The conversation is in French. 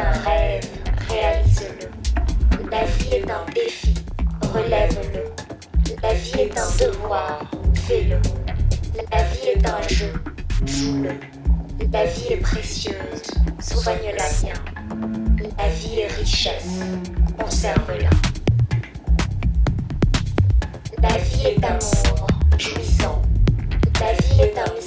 Un rêve, réalise-le. La vie est un défi, relève-le. La vie est un devoir, fais-le. La vie est un jeu, joue-le. La vie est précieuse, soigne-la bien. La vie est richesse, conserve-la. La vie est amour, jouissant. La vie est un